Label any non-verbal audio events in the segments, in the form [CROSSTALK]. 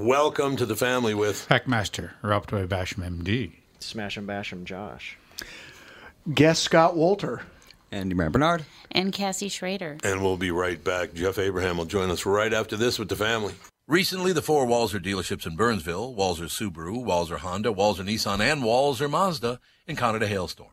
welcome to the family with Hackmaster, Robtoy Basham MD. Smash and bash 'em, Josh. Guest Scott Wolter. Andy Mayor Barnard. And Cassie Schrader. And we'll be right back. Jeff Abraham will join us right after this with the family. Recently, the four Walser dealerships in Burnsville, Walser Subaru, Walser Honda, Walser Nissan, and Walser Mazda, encountered a hailstorm.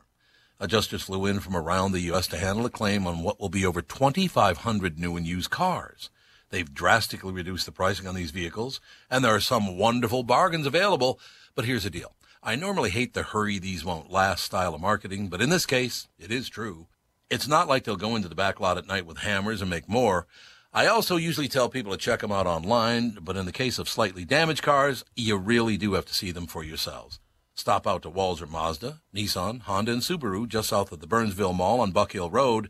Adjusters flew in from around the U.S. to handle a claim on what will be over 2,500 new and used cars. They've drastically reduced the pricing on these vehicles, and there are some wonderful bargains available. But here's the deal. I normally hate the hurry these won't last style of marketing, but in this case, it is true. It's not like they'll go into the back lot at night with hammers and make more. I also usually tell people to check them out online, but in the case of slightly damaged cars, you really do have to see them for yourselves. Stop out to Walser Mazda, Nissan, Honda, and Subaru just south of the Burnsville Mall on Buck Hill Road.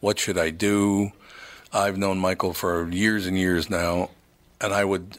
What should I do? I've known Michael for years and years now, and I would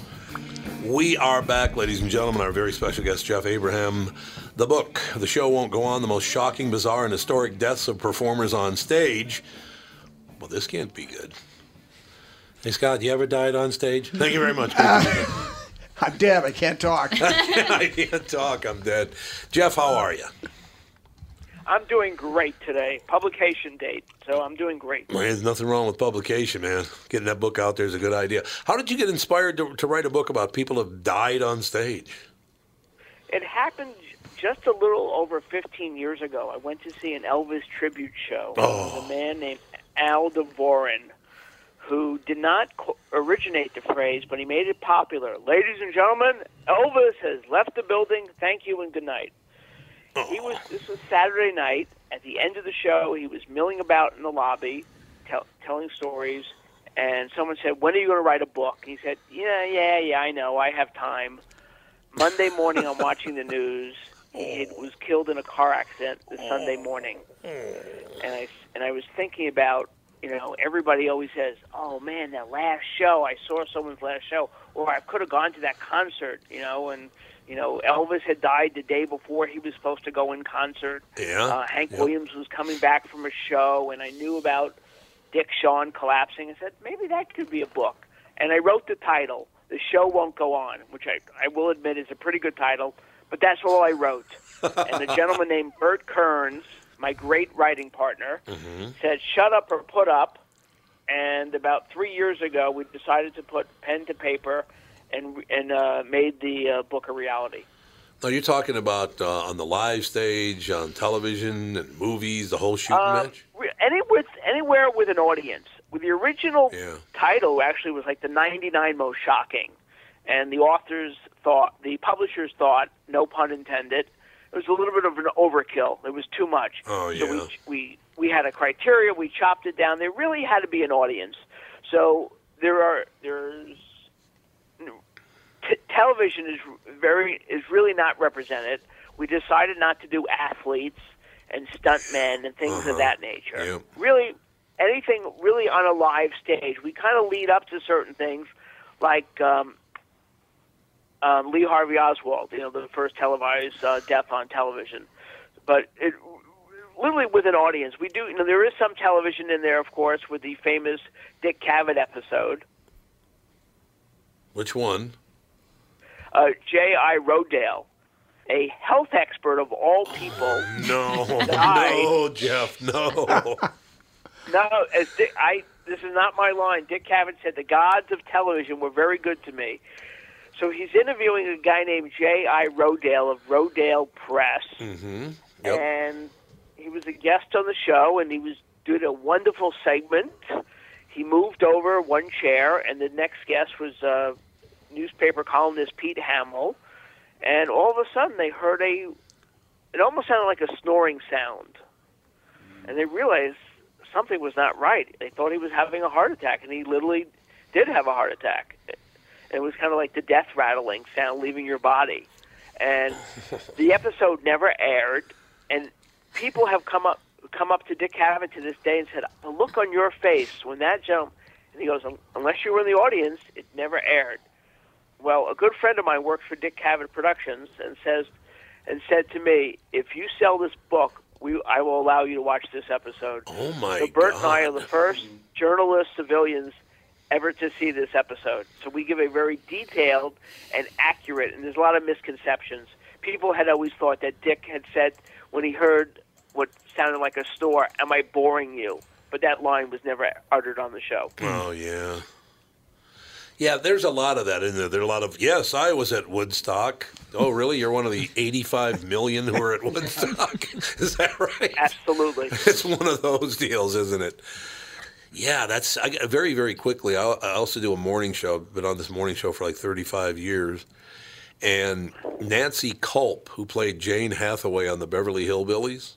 We are back, ladies and gentlemen. Our very special guest, Jeff Abraham. The book, The Show Won't Go On, the most shocking, bizarre, and historic deaths of performers on stage. Well, this can't be good. Hey, Scott, you ever died on stage? Thank you very much. Great to be here. [LAUGHS] I'm dead. I can't talk. [LAUGHS] I can't talk. I'm dead. Jeff, how are you? I'm doing great today. Publication date, so I'm doing great. Man, there's nothing wrong with publication, man. Getting that book out there is a good idea. How did you get inspired to, to write a book about people who have died on stage? It happened just a little over 15 years ago. I went to see an Elvis tribute show. Oh. With a man named Al Dvorin, who did not co- originate the phrase, but he made it popular. Ladies and gentlemen, Elvis has left the building. Thank you and good night. He was. This was Saturday night. At the end of the show, he was milling about in the lobby, tell, telling stories. And someone said, "When are you going to write a book?" And He said, "Yeah, yeah, yeah. I know. I have time." Monday morning, I'm watching the news. He was killed in a car accident this Sunday morning, and I and I was thinking about you know everybody always says, "Oh man, that last show I saw someone's last show," or I could have gone to that concert, you know, and you know Elvis had died the day before he was supposed to go in concert. Yeah. Uh, Hank Yep. Williams was coming back from a show, and I knew about Dick Shawn collapsing. I said maybe that could be a book, and I wrote the title. The show won't go on, which I I will admit is a pretty good title, but that's all I wrote. and the gentleman named Burt Kearns, my great writing partner, said, "Shut up or put up." And about three years ago, we decided to put pen to paper, and and uh, made the uh, book a reality. Now you're talking about uh, on the live stage, on television, and movies, the whole shooting Um, match. any with anywhere with an audience. With the original Yeah. title, actually was like the 99 most shocking, and the authors thought, the publishers thought, no pun intended, it was a little bit of an overkill. It was too much. Oh, So yeah. we we we had a criteria. We chopped it down. There really had to be an audience. So there are there's t- television is very is really not represented. We decided not to do athletes and stuntmen and things Uh-huh. of that nature. Yep. Really, anything really on a live stage. We kind of lead up to certain things, like um, um, Lee Harvey Oswald. You know, the first televised uh, death on television, but it literally with an audience. We do. You know, there is some television in there, of course, with the famous Dick Cavett episode. Which one? Uh, J.I. Rodale, a health expert of all people. No, Died. no, Jeff, no. [LAUGHS] No, as Dick, I this is not my line. Dick Cavett said the gods of television were very good to me. So he's interviewing a guy named J.I. Rodale of Rodale Press, mm-hmm. Yep. and he was a guest on the show, and he was doing a wonderful segment. He moved over one chair, and the next guest was uh, newspaper columnist Pete Hamill, and all of a sudden they heard a. It almost sounded like a snoring sound, and they realized something was not right. They thought he was having a heart attack, and he literally did have a heart attack. It was kind of like the death rattling sound leaving your body, and [LAUGHS] the episode never aired. And people have come up come up to Dick Cavett to this day and said, "The look on your face when that jump," and he goes, "Unless you were in the audience, it never aired." Well, a good friend of mine works for Dick Cavett Productions and says, and said to me, "If you sell this book, we I will allow you to watch this episode." Oh my So Burt God. and I are the first journalist civilians ever to see this episode. So we give a very detailed and accurate, and there's a lot of misconceptions. People had always thought that Dick had said when he heard what sounded like a store, "Am I boring you?" But that line was never uttered on the show. Oh yeah. Yeah, there's a lot of that in there. There are a lot of yes, I was at Woodstock. Oh, really? You're one of the 85 million who are at Woodstock. [LAUGHS] Is that right? Absolutely. [LAUGHS] It's one of those deals, isn't it? Yeah, that's I, very, very quickly. I, I also do a morning show. Been on this morning show for like 35 years. And Nancy Kulp, who played Jane Hathaway on the Beverly Hillbillies,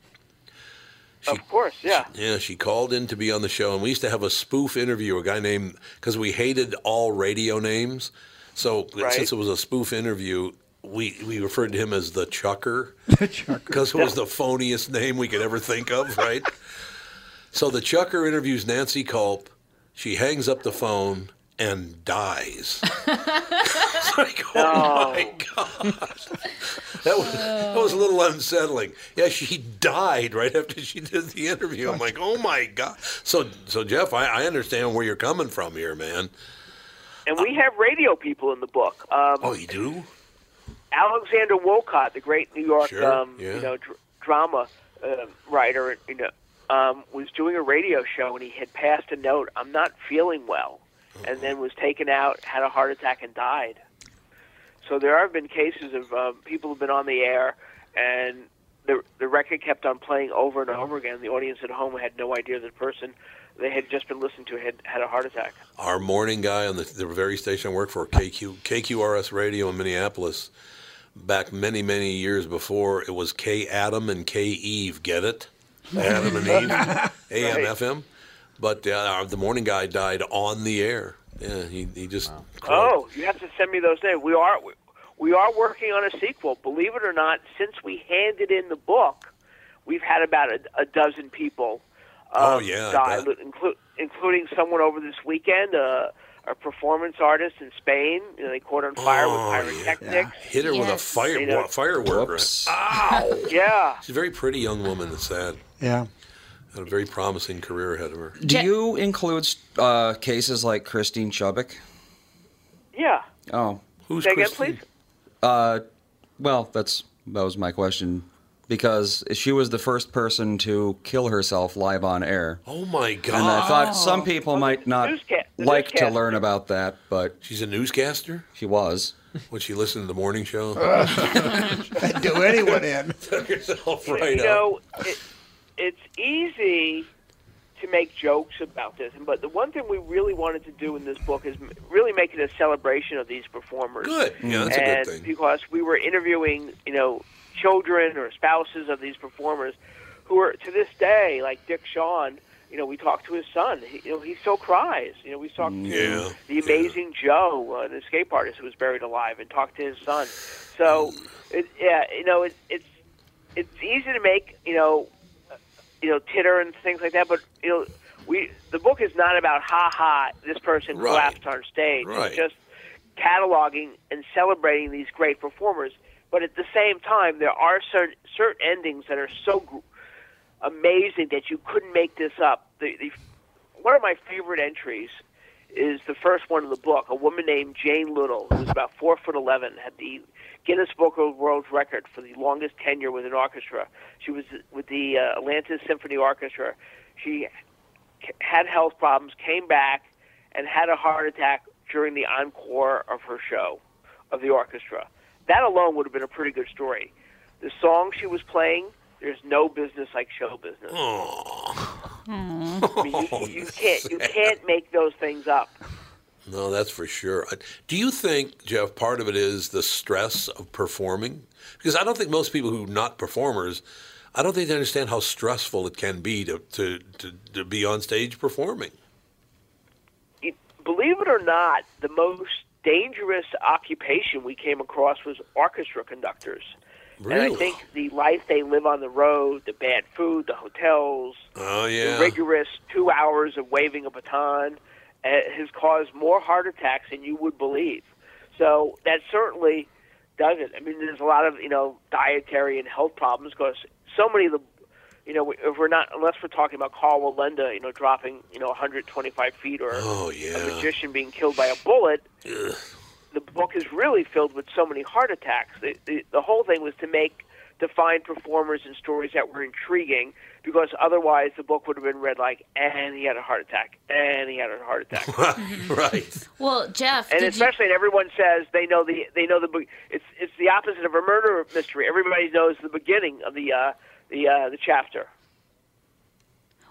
of course, yeah. yeah, she called in to be on the show, and we used to have a spoof interview. A guy named because we hated all radio names, so Right. since it was a spoof interview, we we referred to him as the Chucker [LAUGHS] Chucker. because it was the phoniest name we could ever think of, right? so the Chucker interviews Nancy Kulp. She hangs up the phone and dies. [LAUGHS] It's like, oh my god, that was that was a little unsettling. Yeah, she died right after she did the interview. I'm like, oh my god. So so Jeff, I, I understand where you're coming from here, man. And we have radio people in the book. Um, Oh, you do? Alexander Woollcott, the great New York, Sure, um, yeah. you know, dr- drama uh, writer, you know, um, was doing a radio show and he had passed a note, "I'm not feeling well," and then was taken out, had a heart attack, and died. So there have been cases of um, people who've been on the air and the the record kept on playing over and over again. The audience at home had no idea the person they had just been listening to had had a heart attack. Our morning guy on the, the very station I work for, KQ, KQRS Radio in Minneapolis, back many, many years before, it was K Adam and K Eve. Get it? Adam and Eve, [LAUGHS] AM, Right. FM. But uh, the morning guy died on the air. Yeah, he, he just. Oh, you have to send me those names. We are we are working on a sequel. Believe it or not, since we handed in the book, we've had about a, a dozen people. Oh, um, yeah, die, bet. inclu- including someone over this weekend, uh, a performance artist in Spain. You know, they caught on fire Oh, with yeah. pyrotechnics. Hit her with a fire You know- firework. Whoops. Ow! [LAUGHS] Yeah, She's a very pretty young woman. It's sad. Yeah. Had a very promising career ahead of her. Do you include uh, cases like Christine Chubbuck? yeah. Oh, Who's Say again, Christine? please. uh, well, that's that was my question because she was the first person to kill herself live on air, Oh my God! and I thought some people might not newsca- the like to learn about that, but She's a newscaster. she was. Would she listen to the morning show? That'd [LAUGHS] do anyone in. Tug yourself right you up. know, it, it's easy to make jokes about this, but the one thing we really wanted to do in this book is really make it a celebration of these performers. Good. Yeah, that's a good thing. because we were interviewing, you know, children or spouses of these performers who are to this day, like Dick Shawn. You know, we talked to his son. He, you know, he still cries. You know, we talked to the amazing Joe, uh, an escape artist who was buried alive, and talked to his son. So, it, yeah, you know, it, it's it's easy to make, you know, uh, you know, titter and things like that. But you know, we the book is not about ha ha. This person Right. collapsed on stage. Right. It's just cataloging and celebrating these great performers. But at the same time, there are certain certain endings that are so gr- amazing that you couldn't make this up. The, the one of my favorite entries is the first one in the book. A woman named Jane Little, who was about four foot eleven, had the Guinness Book of World Record for the longest tenure with an orchestra. She was with the uh, Atlanta Symphony Orchestra. She had health problems, came back, and had a heart attack during the encore of her show of the orchestra. That alone would have been a pretty good story. The song she was playing, there's no business like show business. I mean, you, you can't you can't make those things up. No, that's for sure. Do you think, Jeff, part of it is the stress of performing? Because I don't think most people who are not performers, I don't think they understand how stressful it can be to, to, to, to be on stage performing. It, believe it or not, the most dangerous occupation we came across was orchestra conductors. And I think the life they live on the road, the bad food, the hotels, Oh, the yeah. rigorous two hours of waving a baton uh, has caused more heart attacks than you would believe. So that certainly does it. I mean, there's a lot of you know dietary and health problems because so many of the you know if we're not unless we're talking about Karl Wallenda, you know, dropping you know 125 feet or Oh, yeah. a magician being killed by a bullet. The book is really filled with so many heart attacks. The, the, the whole thing was to make to find performers and stories that were intriguing because otherwise the book would have been read like and he had a heart attack and he had a heart attack [LAUGHS] right. Well, Jeff, and did you, especially and everyone says they know the they know the book it's it's the opposite of a murder mystery everybody knows the beginning of the uh the uh the chapter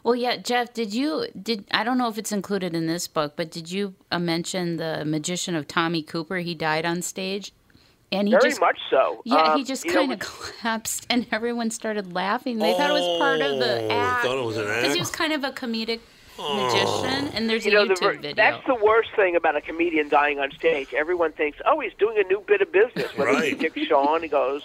well, yeah, Jeff, did you did I don't know if it's included in this book, but did you uh, mention the magician of Tommy Cooper? He died on stage, and he very just much so yeah, Um, he just kind of [LAUGHS] collapsed, and everyone started laughing. They thought it was part of the Oh, act thought it was an because he was kind of a comedic magician, and there's you a know, the, YouTube ver- video. that's the worst thing about a comedian dying on stage. Everyone thinks, oh, he's doing a new bit of business. Whether Right. it's Dick Shaw, he goes.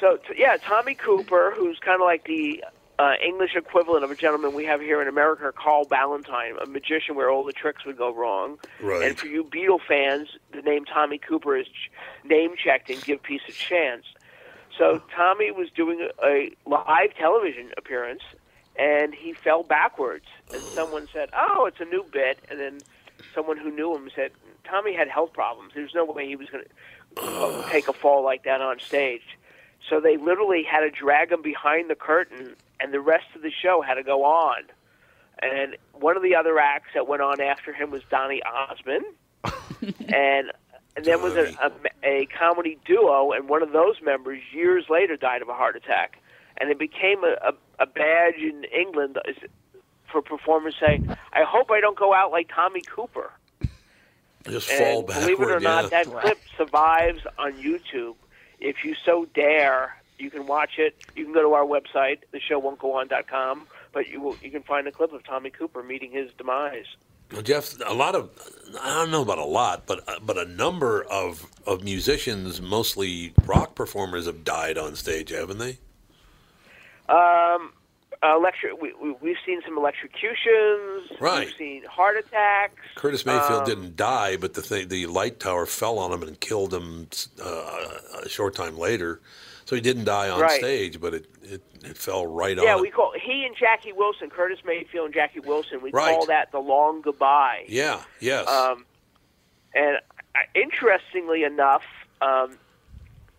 So, t- yeah, Tommy Cooper, who's kind of like the uh, English equivalent of a gentleman we have here in America, Carl Ballantine, a magician where all the tricks would go wrong. Right. And for you Beatle fans, the name Tommy Cooper is ch- name checked and give peace a chance. So Tommy was doing a, a live television appearance, and he fell backwards. And someone said, "Oh, it's a new bit." And then someone who knew him said, "Tommy had health problems. There's no way he was going to take a fall like that on stage." So they literally had to drag him behind the curtain, and the rest of the show had to go on. And one of the other acts that went on after him was Donny Osmond, [LAUGHS] and and then was a, a, a comedy duo, and one of those members years later died of a heart attack, and it became a, a, a badge in England for performers saying, "I hope I don't go out like Tommy Cooper." Just fall And backward. believe it or yeah. not, that clip survives on YouTube. If you so dare, you can watch it. You can go to our website, theshowwon'tgoon.com, but you will, you can find a clip of Tommy Cooper meeting his demise. Well, Jeff, a lot of I don't know about a lot, but but a number of of musicians, mostly rock performers, have died on stage, haven't they? Um, electri- we, we, we've seen some electrocutions. Right. We've seen heart attacks. Curtis Mayfield Um, didn't die, but the thing, the light tower fell on him and killed him uh, a short time later. So he didn't die on Right. stage, but it, it, it fell right over. Yeah, on we call he and Jackie Wilson, Curtis Mayfield and Jackie Wilson. We Right. call that the long goodbye. Yeah, yes. Um, and uh, interestingly enough, um,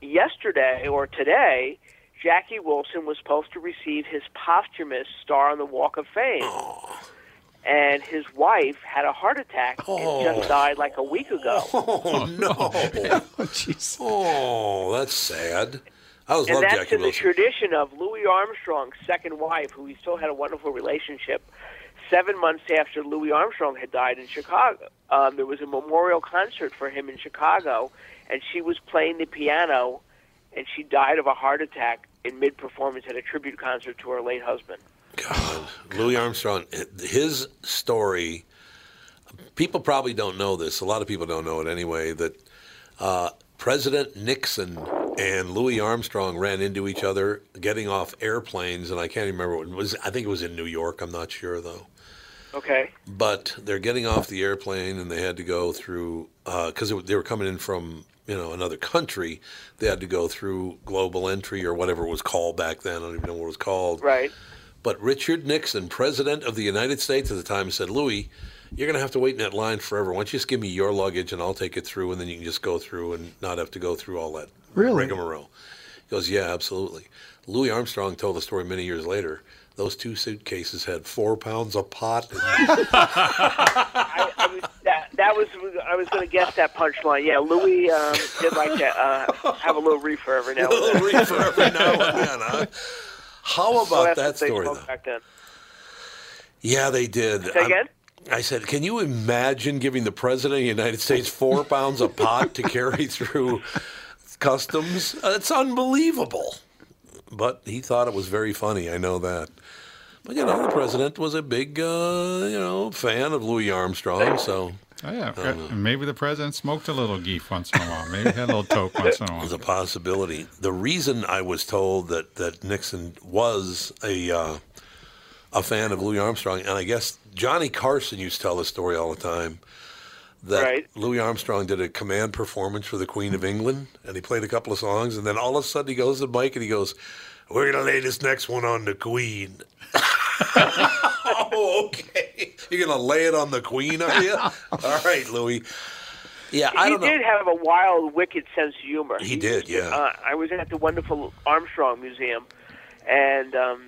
yesterday or today, Jackie Wilson was supposed to receive his posthumous Star on the Walk of Fame. And his wife had a heart attack and just died like a week ago. oh, no. [LAUGHS] Jeez. oh, that's sad. I always and that's Jackie in the tradition of Louis Armstrong's second wife, who he still had a wonderful relationship. Seven months after Louis Armstrong had died in Chicago, um, there was a memorial concert for him in Chicago, and she was playing the piano, and she died of a heart attack in mid-performance at a tribute concert to her late husband. God, Louis Armstrong, his story. People probably don't know this. A lot of people don't know it anyway. That uh, President Nixon and Louis Armstrong ran into each other getting off airplanes, and I can't remember what it was. I think it was in New York. I'm not sure though. Okay. but they're getting off the airplane and they had to go through uh, because they were coming in from you know another country. They had to go through global entry or whatever it was called back then. I don't even know what it was called. Right. But Richard Nixon, president of the United States at the time, said, "Louis, you're going to have to wait in that line forever. Why don't you just give me your luggage and I'll take it through, and then you can just go through and not have to go through all that Really? rigmarole." He goes, "Yeah, absolutely." Louis Armstrong told the story many years later. Those two suitcases had four pounds of pot. [LAUGHS] I, I was, that, that was I was going to guess that punchline. Yeah, Louis um, did like to uh, have a little reefer every now [LAUGHS] a and then. little reefer every now and then. Huh? [LAUGHS] How about that's that they story, smoked though? Back then. Yeah, they did. Say I'm- again? I said, can you imagine giving the president of the United States four [LAUGHS] pounds of pot to carry through customs? Uh, It's unbelievable. But he thought it was very funny. I know that. But you know, the president was a big, uh, you know, fan of Louis Armstrong. So Oh, yeah. and maybe the president smoked a little geef once in a while. Maybe had a little toke once in a while. There's a possibility. The reason I was told that, that Nixon was a uh, a fan of Louis Armstrong, and I guess Johnny Carson used to tell the story all the time that Right. Louis Armstrong did a command performance for the Queen of England, and he played a couple of songs, and then all of a sudden he goes to the mic and he goes, "We're gonna lay this next one on the Queen." [LAUGHS] oh, okay. You're gonna lay it on the Queen, are you? [LAUGHS] all right, Louis. Yeah, I he don't know. did have a wild, wicked sense of humor. He did, yeah. Uh, I was at the wonderful Armstrong Museum, and um,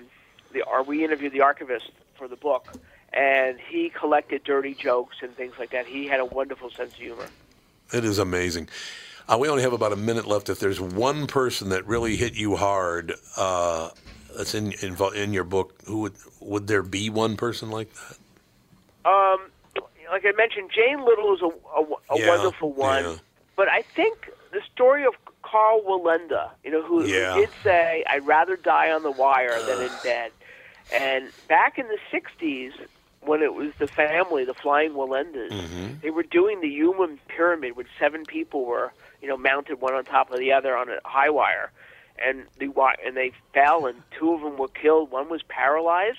the, we interviewed the archivist for the book, and he collected dirty jokes and things like that. He had a wonderful sense of humor. It is amazing. Uh, we only have about a minute left. If there's one person that really hit you hard, uh, that's in, in in your book, who would would there be one person like that? Um, like I mentioned, Jane Little is a, a, a Yeah, wonderful one, yeah. but I think the story of Karl Wallenda, you know, who, who did say, "I'd rather die on the wire than in [SIGHS] bed," and back in the '60s, when it was the family, the Flying Wallendas, Mm-hmm. they were doing the human pyramid, which seven people were, you know, mounted one on top of the other on a high wire, and the and they fell, and two of them were killed. One was paralyzed,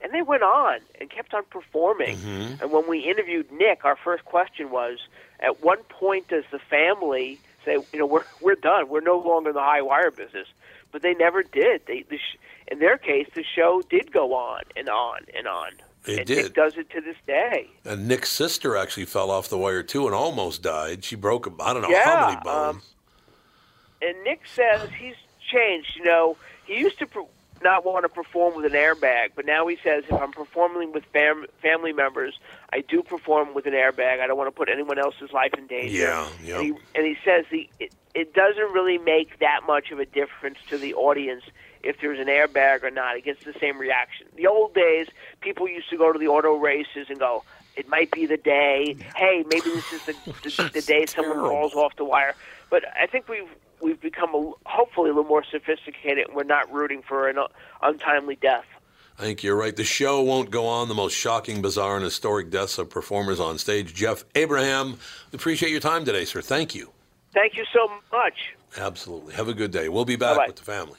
and they went on and kept on performing. Mm-hmm. And when we interviewed Nick, our first question was, at what point does the family say, you know, [LAUGHS] we're we're done, we're no longer in the high wire business? But they never did. They, the sh- in their case, the show did go on and on and on. It and did. Nick does it to this day. And Nick's sister actually fell off the wire too and almost died. She broke I don't know Yeah, how many um, bones. And Nick says he's changed. You know, he used to per- not want to perform with an airbag, but now he says if I'm performing with fam- family members, I do perform with an airbag. I don't want to put anyone else's life in danger. Yeah, yeah. And he, and he says the it, it doesn't really make that much of a difference to the audience if there's an airbag or not. It gets the same reaction. The old days, people used to go to the auto races and go. It might be the day. Hey, maybe this is the, the, [LAUGHS] the day someone terrible. falls off the wire. But I think we've we've become a, hopefully a little more sophisticated. and We're not rooting for an uh, untimely death. I think you're right. The show won't go on. The most shocking, bizarre, and historic deaths of performers on stage. Jeff Abraham, appreciate your time today, sir. Thank you. Thank you so much. Absolutely. Have a good day. We'll be back Bye-bye. with the family.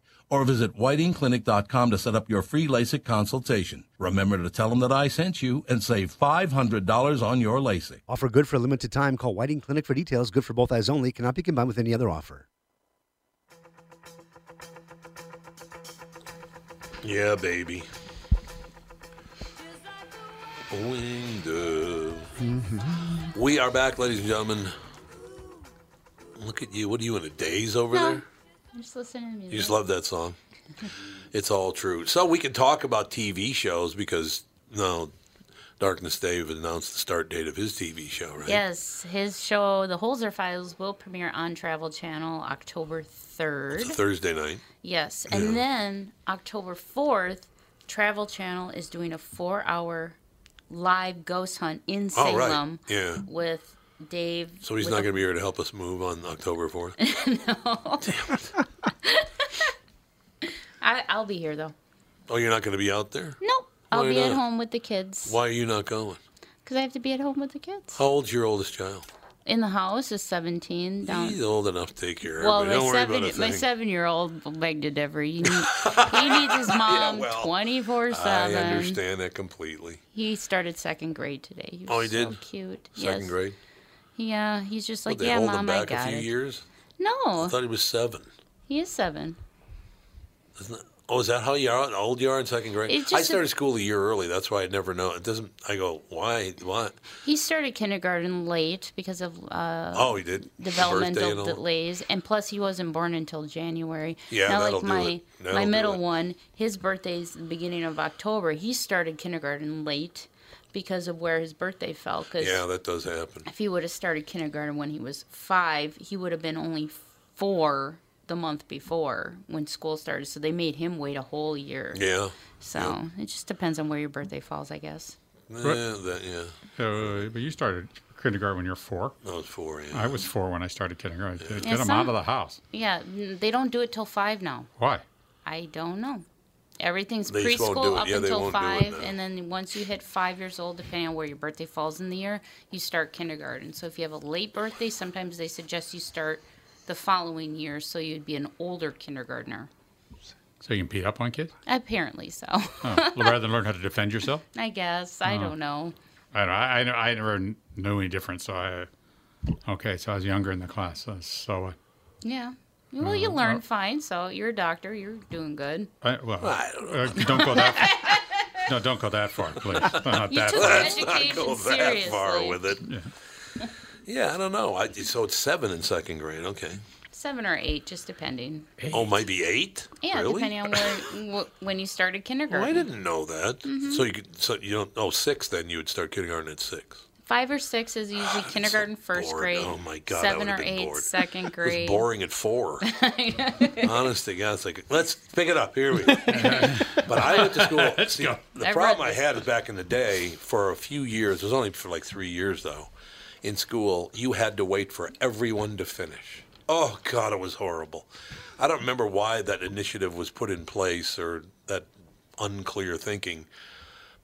or visit whitingclinic.com to set up your free LASIK consultation. Remember to tell them that I sent you and save $500 on your LASIK. Offer good for a limited time. Call Whiting Clinic for details. Good for both eyes only. Cannot be combined with any other offer. Yeah, baby. Winged dove. Mm-hmm. We are back, ladies and gentlemen. Look at you. What are you in a daze over No. there? I'm just listening to music. You just love that song. It's all true. So we can talk about TV shows because no, Darkness Dave announced the start date of his TV show, right? Yes, his show, The Holzer Files, will premiere on Travel Channel October 3rd. It's a Thursday night. Yes, and then October 4th, Travel Channel is doing a four hour live ghost hunt in Oh, right. Salem Yeah. with Dave. So he's not going to be here to help us move on October 4th? [LAUGHS] [LAUGHS] I, I'll be here though. Oh, you're not going to be out there? Nope. I'll Why be at home with the kids. Why are you not going? Because I have to be at home with the kids. How old's your oldest child? In the house is 17. Down. He's old enough to take care of Well, everybody. my Don't worry seven, my seven-year-old begged to differ. He, [LAUGHS] need, he needs his mom well, twenty-four I seven. understand that completely. He started second grade today. He oh, was Oh, he so did? cute. Second yes. grade? Yeah, he's just like, they yeah, hold mom, him I back a got few it. years? No, I thought he was seven. he is seven. That, oh, is that how you are, old you are in second grade? I started school a year early. That's why I never know. It doesn't. I go, why? What? He started kindergarten late because of uh, Oh, he did. Developmental delays, and plus he wasn't born until January. Yeah, now, that'll like do my it. That'll my middle one, his birthday's the beginning of October. He started kindergarten late because of where his birthday fell. Cause Yeah, that does happen. if he would have started kindergarten when he was five, he would have been only four the month before when school started. So they made him wait a whole year. Yeah. So it just depends on where your birthday falls, I guess. Yeah, that, yeah. Uh, but you started kindergarten when you're four. I was four. Yeah. I was four when I started kindergarten. Get Yeah, them some- out of the house. Yeah, they don't do it till five now. Why? I don't know. Everything's They just won't do preschool it. up Yeah, they until won't do it five, now. and then once you hit five years old, depending on where your birthday falls in the year, you start kindergarten. So if you have a late birthday, sometimes they suggest you start the following year, so you'd be an older kindergartner. So you can beat up on kids? Apparently so. Oh, rather than learn how to defend yourself? [LAUGHS] I guess I Oh. don't know. I don't know. I, I, I never knew any difference. So I, okay, so I was younger in the class. So, so uh, Yeah. Well, you learn fine. So you're a doctor. You're doing good. I, well, uh, don't go that. Far. [LAUGHS] no, don't go that far, please. [LAUGHS] Not You that took far. it- Let's not Education go that far with it. Yeah. I don't know. I, so it's seven in second grade. Okay. Seven or eight, just depending. Oh, maybe eight. Yeah, really? depending on where when you started Oh, kindergarten. I didn't know that. Mhm. So you could. So you don't. Oh, six. Then you would start kindergarten at six. Five or six is ah, usually kindergarten, first bored. grade. Oh my God, I Seven would've or been eight, bored. second It grade. was boring at four. [LAUGHS] Honest to God, it's like let's pick it up. Here we go. [LAUGHS] but I went to school. [LAUGHS] Let's see, go. The I problem I had is back in the day for a few years. It was only for like three years though. In school, you had to wait for everyone to finish. Oh God, it was horrible. I don't remember why that initiative was put in place or that unclear thinking,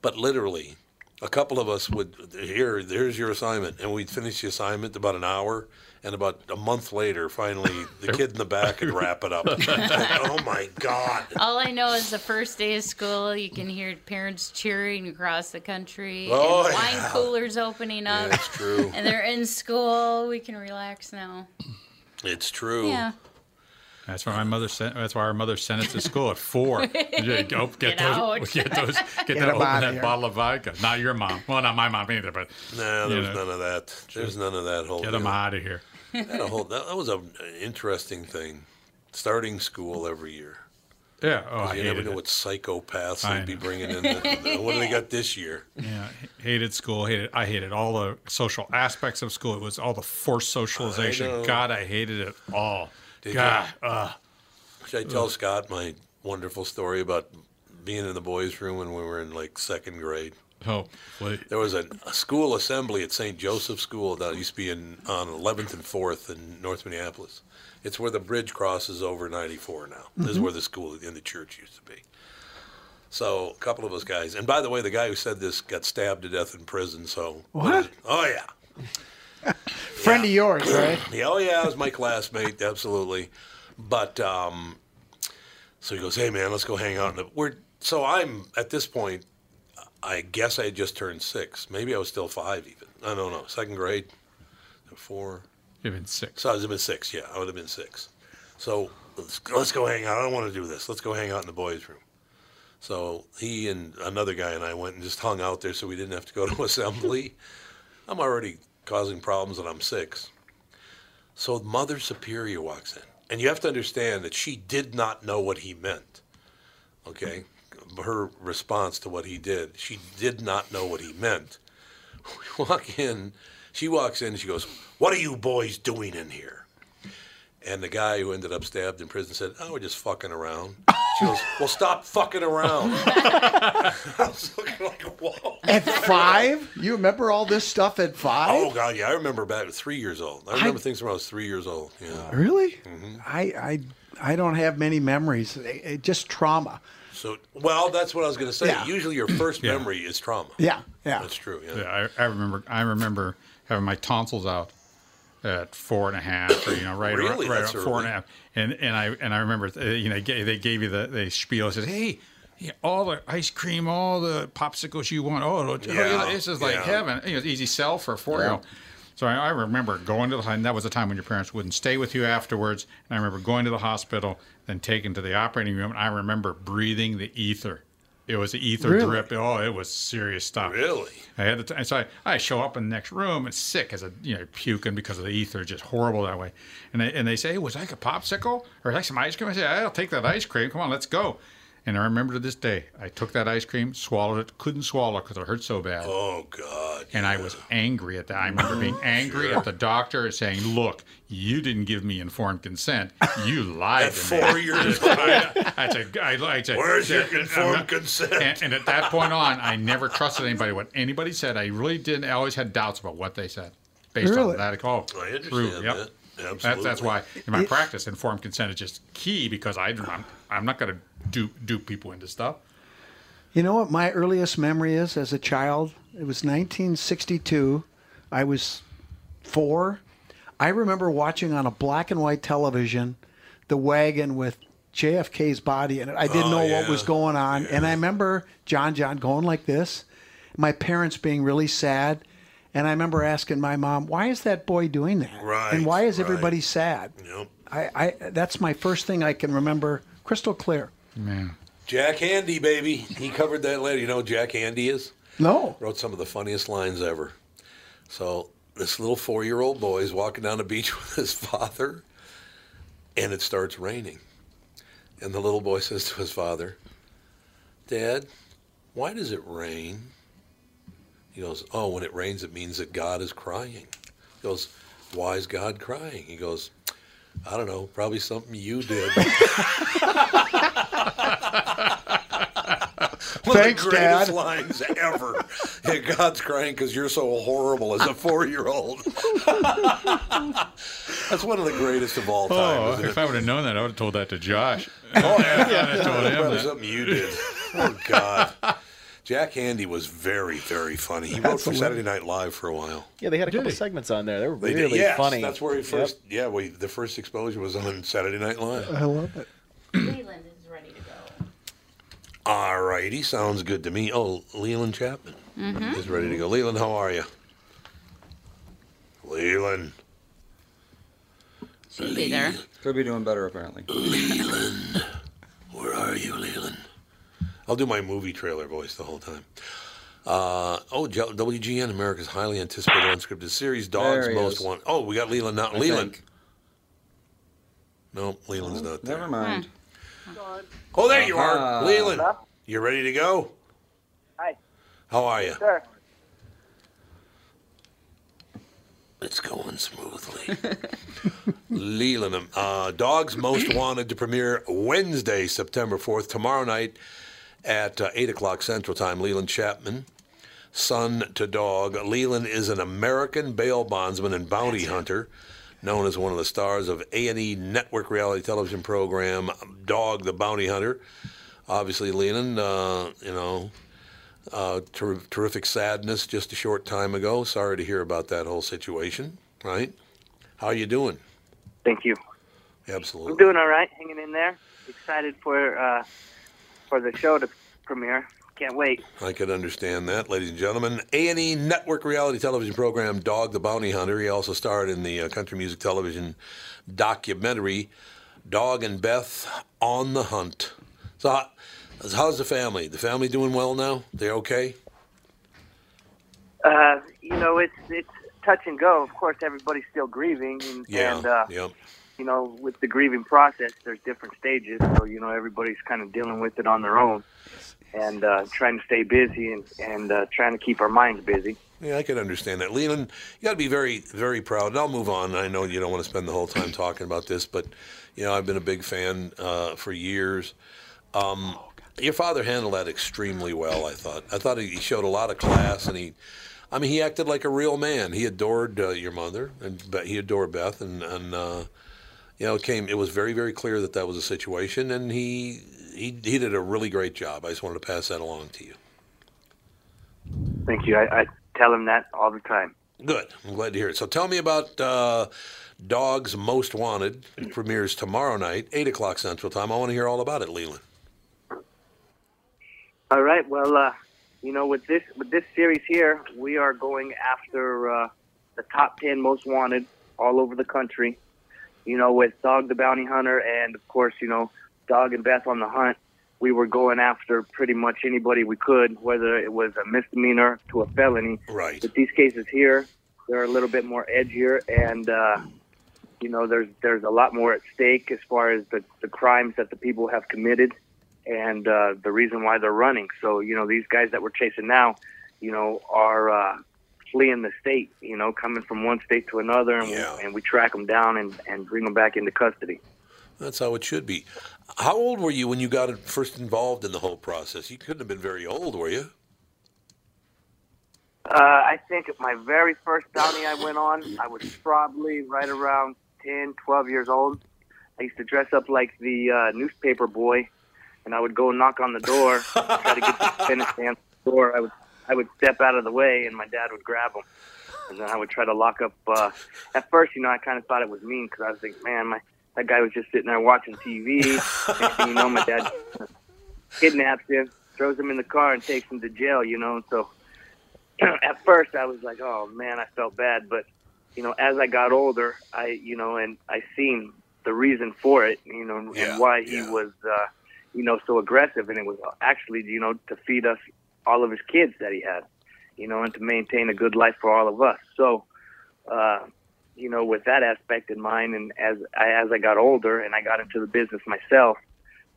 but literally, a couple of us would here. Here's your assignment, and we'd finish the assignment about an hour, and about a month later, finally, the kid in the back would wrap it up. [LAUGHS] oh my God! All I know is the first day of school, you can hear parents cheering across the country, Oh, and wine yeah. coolers opening up. Yeah, it's true. And they're in school. We can relax now. It's true. Yeah. That's why my mother sent. That's why our mother sent us to school at four. [LAUGHS] Yeah, go, get, Get those, out. [LAUGHS] get those, get, Get that, 'em open that here. bottle of vodka. Not your mom. Well, not my mom either, but Nah, You there's know. none of that. There's none of that whole. get them out of here. That, a whole, that, that was an interesting thing. Starting school every year. Yeah. Oh, 'Cause I you never know it. what psychopaths I they'd be bringing in. The, what do they got this year? Yeah, hated school. Hated. I hated all the social aspects of school. It was all the forced I socialization. God, I hated it all. God, uh, Should I tell Scott my wonderful story about being in the boys' room when we were in like second grade? oh, please. There was a, a school assembly at St. Joseph School that used to be in on 11th and 4th in North Minneapolis. It's where the bridge crosses over 94 now. This is Mhm. where the school and the church used to be. So a couple of us guys, and by the way, the guy who said this got stabbed to death in prison. So What? Oh yeah. [LAUGHS] Friend of yours, right? [CLEARS THROAT] Yeah, oh yeah, it was my classmate, absolutely. But um, so he goes, "Hey man, let's go hang out." In the, we're so I'm at this point. I guess I had just turned six. Maybe I was still five, even. I don't know. Second grade, four. You've been six. So I would have been six. Yeah, I would have been six. So let's, let's go hang out. I don't want to do this. Let's go hang out in the boys' room. So he and another guy and I went and just hung out there, so we didn't have to go to [LAUGHS] assembly. I'm already causing problems, and I'm six. So Mother Superior walks in, and you have to understand that she did not know what he meant. Okay, her response to what he did, she did not know what he meant. [LAUGHS] We walk in, she walks in, she goes, "What are you boys doing in here?" And the guy who ended up stabbed in prison said, "Oh, we're just fucking around." [LAUGHS] She goes, "Well, stop fucking around." [LAUGHS] [LAUGHS] I was looking like, "Whoa." At five? You remember all this stuff at five? Oh God, yeah, I remember back at three years old. I remember things when I was three years old. Yeah. Really? Mm-hmm. I, I I don't have many memories. It- it- just trauma. So, well, that's what I was going to say. Yeah. Usually, your first [CLEARS THROAT] memory is trauma. Yeah, yeah. That's true. Yeah. Yeah, I, I remember. I remember having my tonsils out at four and a half, or you know, right, around- Really? right, four and a half. And and I and I remember, uh, you know, they gave you the the spiel. It says, "Hey, yeah, all the ice cream, all the popsicles you want. Oh, look, Yeah, this is like yeah. heaven. You know, it's easy sell for a four year old." So I, I remember going to the and that was the time when your parents wouldn't stay with you afterwards. And I remember going to the hospital, then taken to the operating room, and I remember breathing the ether. It was the ether Really? drip. Oh, it was serious stuff. Really? I had the t- so I, I show up in the next room and sick as a you know puking because of the ether, just horrible that way. And they and they say, "Was like a popsicle or like some ice cream?" I say, "I'll take that ice cream. Come on, let's go." And I remember to this day, I took that ice cream, swallowed it, couldn't swallow because it hurt so bad. Oh God! And I was angry at that. I remember being [LAUGHS] angry at the doctor and saying, "Look, you didn't give me informed consent. You [LAUGHS] lied At to me." four years [LAUGHS] I, I said, I, I said, Where's your I'm informed not- consent? And, and at that point on, I never trusted anybody. What anybody said, I really didn't. I always had doubts about what they said, based Really? on that. Oh, I understand true. Yep. that. That's, that's why in my It- practice, informed consent is just key because I, I'm, I'm not going to dupe, dupe people into stuff. You know what my earliest memory is as a child? It was 1962. I was four. I remember watching on a black and white television the wagon with JFK's body in it. I didn't Oh, know what was going on. And I remember John John going like this, my parents being really sad. And I remember asking my mom, why is that boy doing that? Right, And why is right. everybody sad? Yep. I, I that's my first thing I can remember crystal clear. Man. Jack Handey, baby. He covered that letter. You know who Jack Handey is? No. Wrote some of the funniest lines ever. So this little four-year-old boy is walking down the beach [LAUGHS] with his father, and it starts raining. And the little boy says to his father, "Dad, why does it rain?" He goes, "Oh, when it rains, it means that God is crying." He goes, "Why is God crying?" He goes, "I don't know. Probably something you did." [LAUGHS] One Thanks, of the greatest Dad. lines ever. [LAUGHS] Yeah, God's crying because you're so horrible as a four-year-old. [LAUGHS] That's one of the greatest of all oh, time. Oh, isn't it? if I would have known that, I would have told that to Josh. Oh, yeah. I told him Probably that. something you did. Oh, God. Jack Handey was very, very funny. He wrote for Saturday Night Live for a while. Yeah, they had a Did couple he? segments on there. They were They really yes, funny. That's where he Yep. first, yeah, we, the first exposure was on Saturday Night Live. I love it. Leland is ready to go. All righty, sounds good to me. Oh, Leland Chapman Mm-hmm. is ready to go. Leland, how are you? Leland. Should be there. Could be doing better apparently. Leland. Where are you, Leland? I'll do my movie trailer voice the whole time. Uh, oh, WGN, America's highly anticipated unscripted series, Dogs There he Most Wanted. Oh, we got Leland not I Leland. think. No, Leland's not there. Never mind. Oh, there you are, Uh-huh. Leland. You ready to go? Hi. How are you? Sir. It's going smoothly. [LAUGHS] Leland, uh, Dogs Most Wanted to premiere Wednesday, September 4th, tomorrow night at uh, 8 o'clock Central Time. Leland Chapman, son to dog. Leland is an American bail bondsman and bounty hunter, known as one of the stars of A&E network reality television program Dog the Bounty Hunter. Obviously, Leland, uh, you know, uh, ter- terrific sadness just a short time ago. Sorry to hear about that whole situation. Right? How are you doing? Thank you. Absolutely. I'm doing all right, hanging in there. Excited for uh, for the show to premiere. Can't wait. I can understand that, ladies and gentlemen. A&E network reality television program Dog the Bounty Hunter. He also starred in the uh, country music television documentary Dog and Beth on the Hunt. So, how- how's the family? The family doing well now? They're okay? Uh, you know, it's it's touch and go. Of course, everybody's still grieving, and, Yeah. and uh, yep. You know, with the grieving process, there's different stages. So you know, everybody's kind of dealing with it on their own, and uh, trying to stay busy and and uh, trying to keep our minds busy. Yeah, I can understand that. Leland, you got to be very, very proud. And I'll move on. I know you don't want to spend the whole time talking about this, but, you know, I've been a big fan uh, for years. Um, your father handled that extremely well, I thought. I thought he showed a lot of class, and he, I mean, he acted like a real man. He adored uh, your mother, and he adored Beth, and, and uh, you know, it came. It was very, very clear that that was a situation, and he, he, he did a really great job. I just wanted to pass that along to you. Thank you. I, I tell him that all the time. Good. I'm glad to hear it. So tell me about uh, Dogs Most Wanted. It premieres tomorrow night, 8 o'clock Central Time. I want to hear all about it, Leland. All right. Well, uh, you know, with this with this series here, we are going after uh, the top ten most wanted all over the country. You know, with Dog the Bounty Hunter, and of course, you know, Dog and Beth on the Hunt. We were going after pretty much anybody we could, whether it was a misdemeanor to a felony. Right. But these cases here, they're a little bit more edgier, and uh, you know, there's there's a lot more at stake as far as the the crimes that the people have committed and uh, the reason why they're running. So, you know, these guys that we're chasing now, you know, are uh, fleeing the state, you know, coming from one state to another, and, we, and we track them down and, and bring them back into custody. That's how it should be. How old were you when you got first involved in the whole process? You couldn't have been very old, were you? Uh, I think my very first bounty I went on, I was [CLEARS THROAT] probably right around 10, 12 years old. I used to dress up like the uh, newspaper boy, and I would go knock on the door, try to get the [LAUGHS] answer the door. I would I would step out of the way, and my dad would grab them, and then I would try to lock up. Uh, at first, you know, I kind of thought it was mean because I was thinking, man, my that guy was just sitting there watching TV. Next thing you know, my dad [LAUGHS] kidnaps him, throws him in the car, and takes him to jail. You know, so [CLEARS THROAT] at first I was like, oh man, I felt bad, but you know, as I got older, I you know, and I seen the reason for it, you know, and why he was, uh, you know, so aggressive, and it was actually, you know, to feed us all of his kids that he had, you know, and to maintain a good life for all of us. So, uh, you know, with that aspect in mind, and as I, as I got older and I got into the business myself,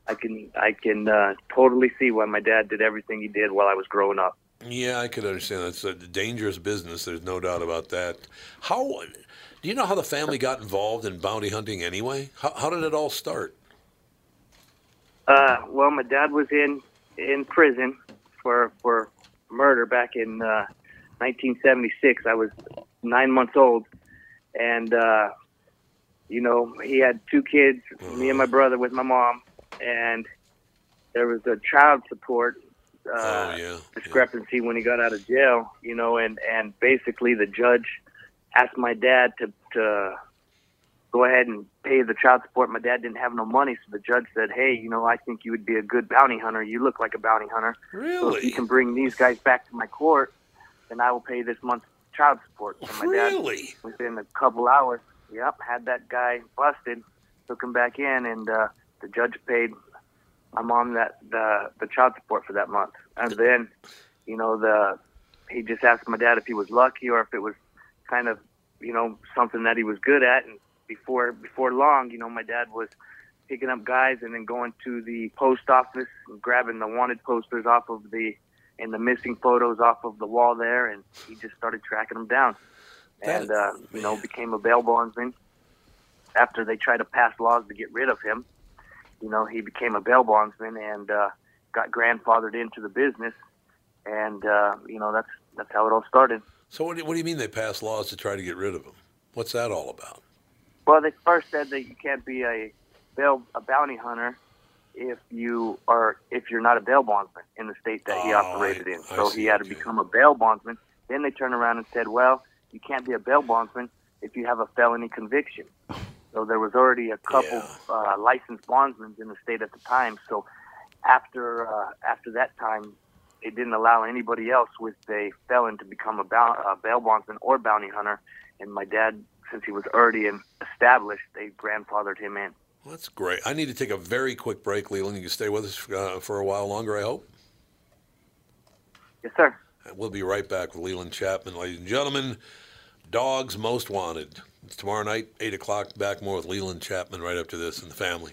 I can I can uh, totally see why my dad did everything he did while I was growing up. Yeah, I could understand. It's a dangerous business. There's no doubt about that. How do you know how the family got involved in bounty hunting anyway? How, how did it all start? Uh, well, my dad was in in prison for for murder back in uh, 1976. I was nine months old, and uh, you know he had two kids, me and my brother with my mom, and there was a child support uh, discrepancy when he got out of jail. You know, and and basically the judge asked my dad to to go ahead and pay the child support. My dad didn't have no money, so the judge said, "Hey, you know, I think you would be a good bounty hunter. You look like a bounty hunter. So if Really? you can bring these guys back to my court, then I will pay this month's child support." So my Really? dad, within a couple hours, yep, had that guy busted, took him back in, and uh, the judge paid my mom that the the child support for that month. And then, you know, the he just asked my dad if he was lucky or if it was kind of, you know, something that he was good at. And before before long, you know, my dad was picking up guys and then going to the post office and grabbing the wanted posters off of the and the missing photos off of the wall there, and he just started tracking them down, and uh, you know became a bail bondsman. After they tried to pass laws to get rid of him, you know he became a bail bondsman and uh, got grandfathered into the business, and uh, you know that's that's how it all started. So what do, what do you mean they passed laws to try to get rid of him? What's that all about? Well, they first said that you can't be a bail a bounty hunter if you are if you're not a bail bondsman in the state that he Oh, operated I- in. I So see, he had to become a bail bondsman. Then they turned around and said, "Well, you can't be a bail bondsman if you have a felony conviction." So there was already a couple uh, licensed bondsmen in the state at the time. So after uh, after that time, they didn't allow anybody else with a felon to become a, bou- a bail bondsman or bounty hunter. And my dad, since he was already established, they grandfathered him in. Well, that's great. I need to take a very quick break, Leland. You can stay with us uh, for a while longer, I hope. Yes, sir. We'll be right back with Leland Chapman, ladies and gentlemen. Dogs Most Wanted. It's tomorrow night, 8 o'clock. Back more with Leland Chapman right after this and the family.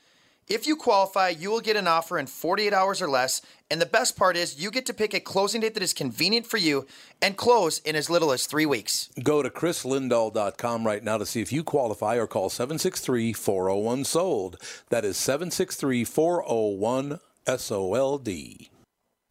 If you qualify, you will get an offer in 48 hours or less, and the best part is you get to pick a closing date that is convenient for you and close in as little as three weeks. Go to chrislindahl.com right now to see if you qualify or call 763 401 SOLD. That is 763 401 SOLD.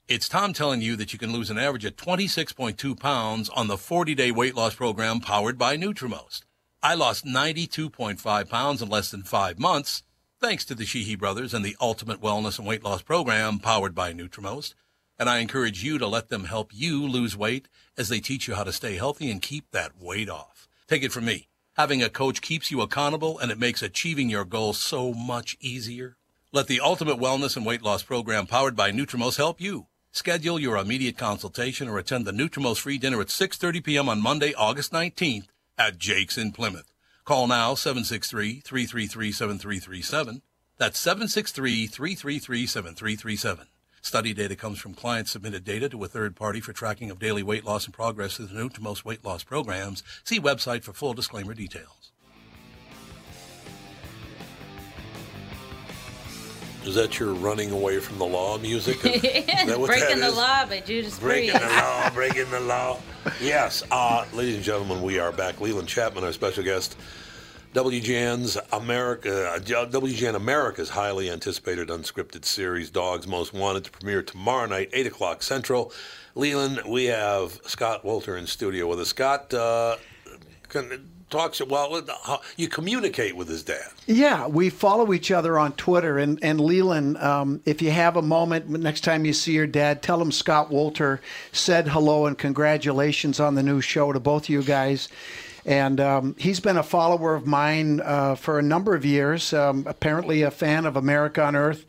It's Tom telling you that you can lose an average of 26.2 pounds on the 40 day weight loss program powered by Nutrimost. I lost 92.5 pounds in less than five months thanks to the Sheehy brothers and the Ultimate Wellness and Weight Loss program powered by Nutrimost. And I encourage you to let them help you lose weight as they teach you how to stay healthy and keep that weight off. Take it from me. Having a coach keeps you accountable and it makes achieving your goals so much easier. Let the Ultimate Wellness and Weight Loss program powered by Nutrimost help you. Schedule your immediate consultation or attend the Nutrimost free dinner at 6:30 p.m. on Monday, August 19th at Jake's in Plymouth. Call now 763-333-7337. That's 763-333-7337. Study data comes from client submitted data to a third party for tracking of daily weight loss and progress through the most weight loss programs. See website for full disclaimer details. Is that your running away from the law music? Is [LAUGHS] that what Breaking the? Law by Judas Breaking Priest. the law, breaking the law. Yes, uh, ladies and gentlemen, we are back. Leland Chapman, our special guest. WGN's America, uh, WGN America's highly anticipated unscripted series, Dogs Most Wanted, to premiere tomorrow night, 8 o'clock Central. Leland, we have Scott Wolter in studio with us. Scott, uh, can, talks, well, you communicate with his dad. Yeah, we follow each other on Twitter. And, and Leland, um, if you have a moment next time you see your dad, tell him Scott Wolter said hello and congratulations on the new show to both of you guys. And um, he's been a follower of mine uh, for a number of years, um, apparently a fan of America Unearthed,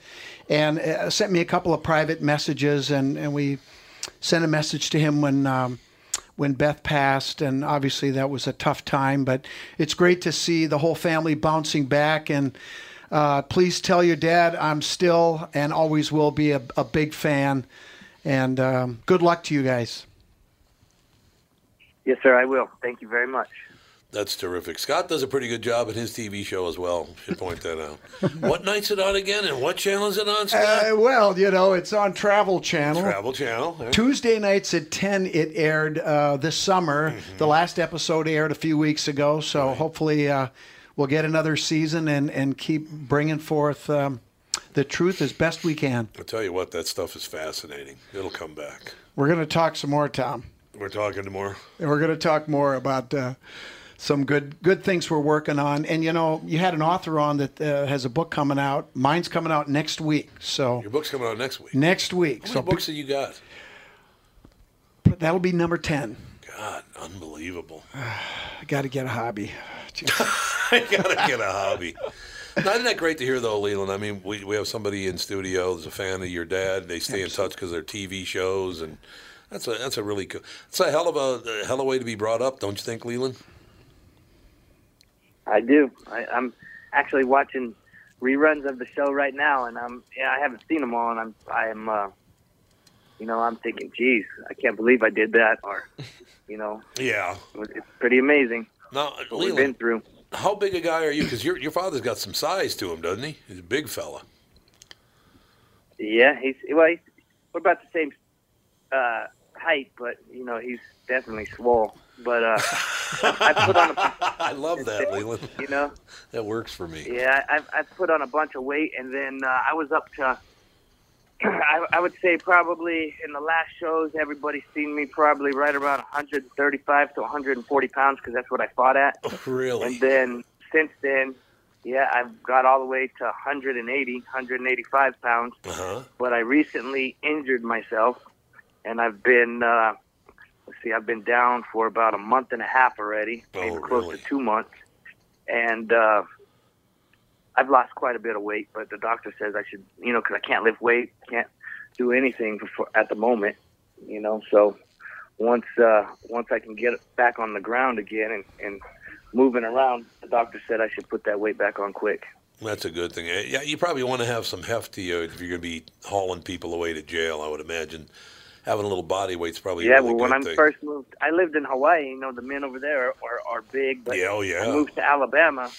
and uh, sent me a couple of private messages. And, and we sent a message to him when. When Beth passed, and obviously that was a tough time. But it's great to see the whole family bouncing back. And uh, please tell your dad I'm still and always will be a, a big fan. And um, good luck to you guys. Yes, sir, I will. Thank you very much. That's terrific. Scott does a pretty good job at his TV show as well. Should point that out. [LAUGHS] what night's it on again, and what channel is it on, Scott? Uh, well, you know, it's on Travel Channel. Travel Channel. Tuesday nights at 10, it aired uh, this summer. The last episode aired a few weeks ago, so hopefully uh, we'll get another season and, and keep bringing forth um, the truth as best we can. I'll tell you what, that stuff is fascinating. It'll come back. We're going to talk some more, Tom. We're talking more. And we're going to talk more about uh, some good good things we're working on. And you know, you had an author on that uh, has a book coming out. Mine's coming out next week. So Your book's coming out next week. next week. So books have you got? that'll be number ten. God, unbelievable. I got to get a hobby. I gotta get a hobby. [LAUGHS] Now, isn't that great to hear, though, Leland? I mean, we, we have somebody in studio who's a fan of your dad. They stay in touch because they're TV shows, and that's a that's a really cool. It's a hell of a, a hell of a way to be brought up, don't you think, Leland? I do. I, I'm actually watching reruns of the show right now, and I'm yeah, I haven't seen them all, and I'm I'm uh, you know I'm thinking, geez, I can't believe I did that, or [LAUGHS] you know, Yeah. it's pretty amazing Now, what we've been through. how big a guy are you? Because your your father's got some size to him, doesn't he? He's a big fella. Yeah, he's well, he's, we're about the same uh, height, but you know he's definitely swole. But uh, [LAUGHS] I put on a I love that, Leland. you know. That works for me. Yeah, I've, I've put on a bunch of weight, and then uh, I was up to, [CLEARS THROAT] I, I would say probably in the last shows, everybody's seen me probably right around 135 to 140 pounds because that's what I fought at. Really? And then since then, yeah, I've got all the way to 180, 185 pounds. Uh-huh. But I recently injured myself, and I've been, uh, let's see, I've been down for about a month and a half already, maybe close to two months and uh, I've lost quite a bit of weight. But the doctor says I should, you know, because I can't lift weight, can't do anything before, at the moment, you know. So once uh, once I can get back on the ground again and, and moving around, the doctor said I should put that weight back on quick. That's a good thing. Yeah, you probably want to have some heft to you if you're going to be hauling people away to jail. I would imagine having a little body weight's probably yeah, really well, when I first moved, I lived in Hawaii. You know, the men over there are, are, are big. But Yeah, oh, yeah. I moved to Alabama,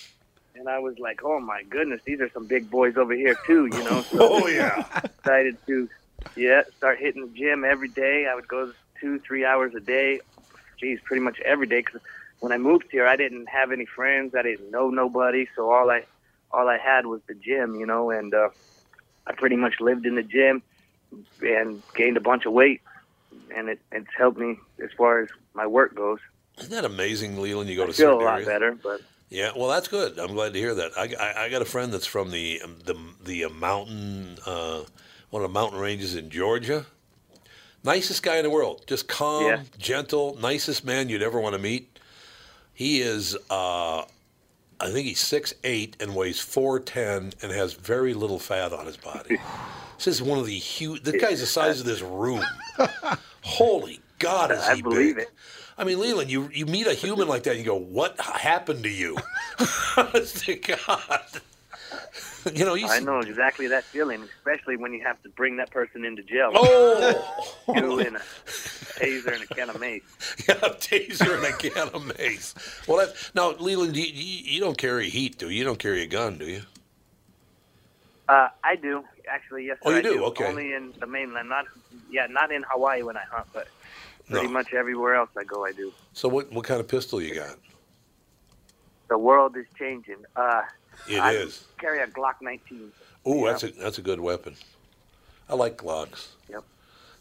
and I was like, oh my goodness, these are some big boys over here too. You know. So [LAUGHS] oh yeah. Decided to, yeah, start hitting the gym every day. I would go two, three hours a day. Geez, pretty much every day. Because when I moved here, I didn't have any friends. I didn't know nobody. So all I, all I had was the gym. You know, and uh, I pretty much lived in the gym and gained a bunch of weight and it, it's helped me as far as my work goes. Isn't that amazing, Leland? You go to I feel a lot better, but Yeah, well, that's good. I'm glad to hear that. I, I, I got a friend that's from the um, the the uh, mountain uh, one of the mountain ranges in Georgia. Nicest guy in the world, just calm, Yeah. gentle, nicest man you'd ever want to meet. He is, uh, I think he's six eight and weighs four ten and has very little fat on his body. [LAUGHS] this is one of the huge. This guy's the size of this room. Holy God, is I he believe big? it. I mean, Leland, you you meet a human like that, and you go, "What happened to you?" Honest [LAUGHS] to God, you know, you I know exactly that feeling, especially when you have to bring that person into jail. Oh! [LAUGHS] you in a taser and a can of mace. [LAUGHS] yeah, a taser and a can of mace. Well, that, now, Leland, you, you, you don't carry heat, do you? You don't carry a gun, do you? Uh, I do actually. Yes, Oh, you I do? Okay. Only in the mainland, not yeah, not in Hawaii when I hunt, but pretty No. much everywhere else I go, I do. So, what what kind of pistol you got? The world is changing. Uh, It I is. carry a Glock 19. Ooh, that's a that's a good weapon. I like Glocks. Yep.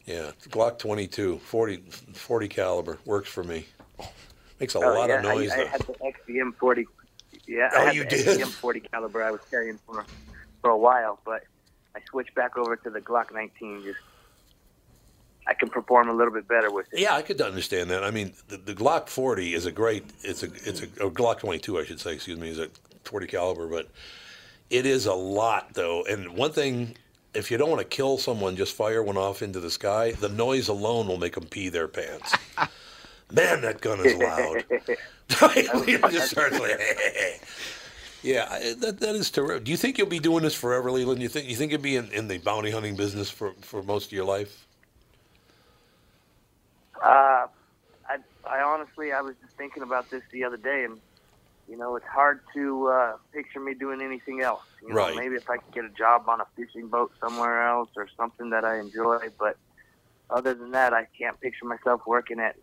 Yeah, Glock 22, 40, 40 caliber works for me. Makes a Oh, lot yeah, of noise I, I had the XDM 40. Yeah, Oh, I had you the did? XDM 40 caliber I was carrying for for a while, but I switched back over to the Glock 19. Just I can perform a little bit better with it. Yeah, I could understand that. I mean, the, the Glock 40 is a great. It's a it's a or Glock 22, I should say. Excuse me, is a 40 caliber, but it is a lot though. And one thing, if you don't want to kill someone, just fire one off into the sky. The noise alone will make them pee their pants. [LAUGHS] Man, that gun is loud. [LAUGHS] [LAUGHS] Just starts like, yeah, I- that that is terrific. Do you think you'll be doing this forever, Leland? You think you think you'll be in, in the bounty hunting business for, for most of your life? Uh, I, I honestly, I was just thinking about this the other day, and you know, it's hard to uh, picture me doing anything else. You know, Right. Maybe if I could get a job on a fishing boat somewhere else or something that I enjoy, but other than that, I can't picture myself working at,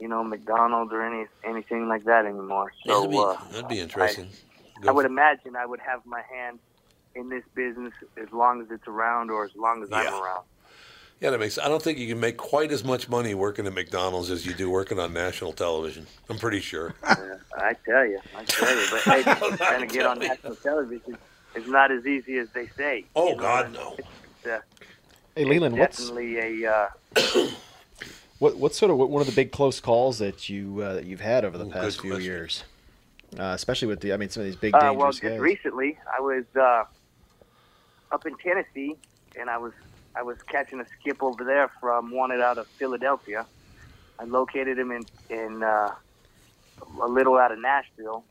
you know, McDonald's or any anything like that anymore. So that'd, be, uh, that'd be interesting. I would imagine I would have my hand in this business as long as it's around or as long as I'm around. Yeah, that makes. I don't think you can make quite as much money working at McDonald's as you do working on national television. I'm pretty sure. [LAUGHS] I tell you, I tell you. But hey, [LAUGHS] trying to get on national television is not as easy as they say. Oh You know, God, no. It's, uh, Hey, Leland, what's definitely a. Uh, [COUGHS] what what's sort of one of the big close calls that you uh, that you've had over the Ooh, past few question. years, uh, especially with the I mean some of these big uh, dangerous well, guys. just recently, I was uh, up in Tennessee, and I was I was catching a skip over there from wanted out of Philadelphia. I located him in in uh, a little out of Nashville,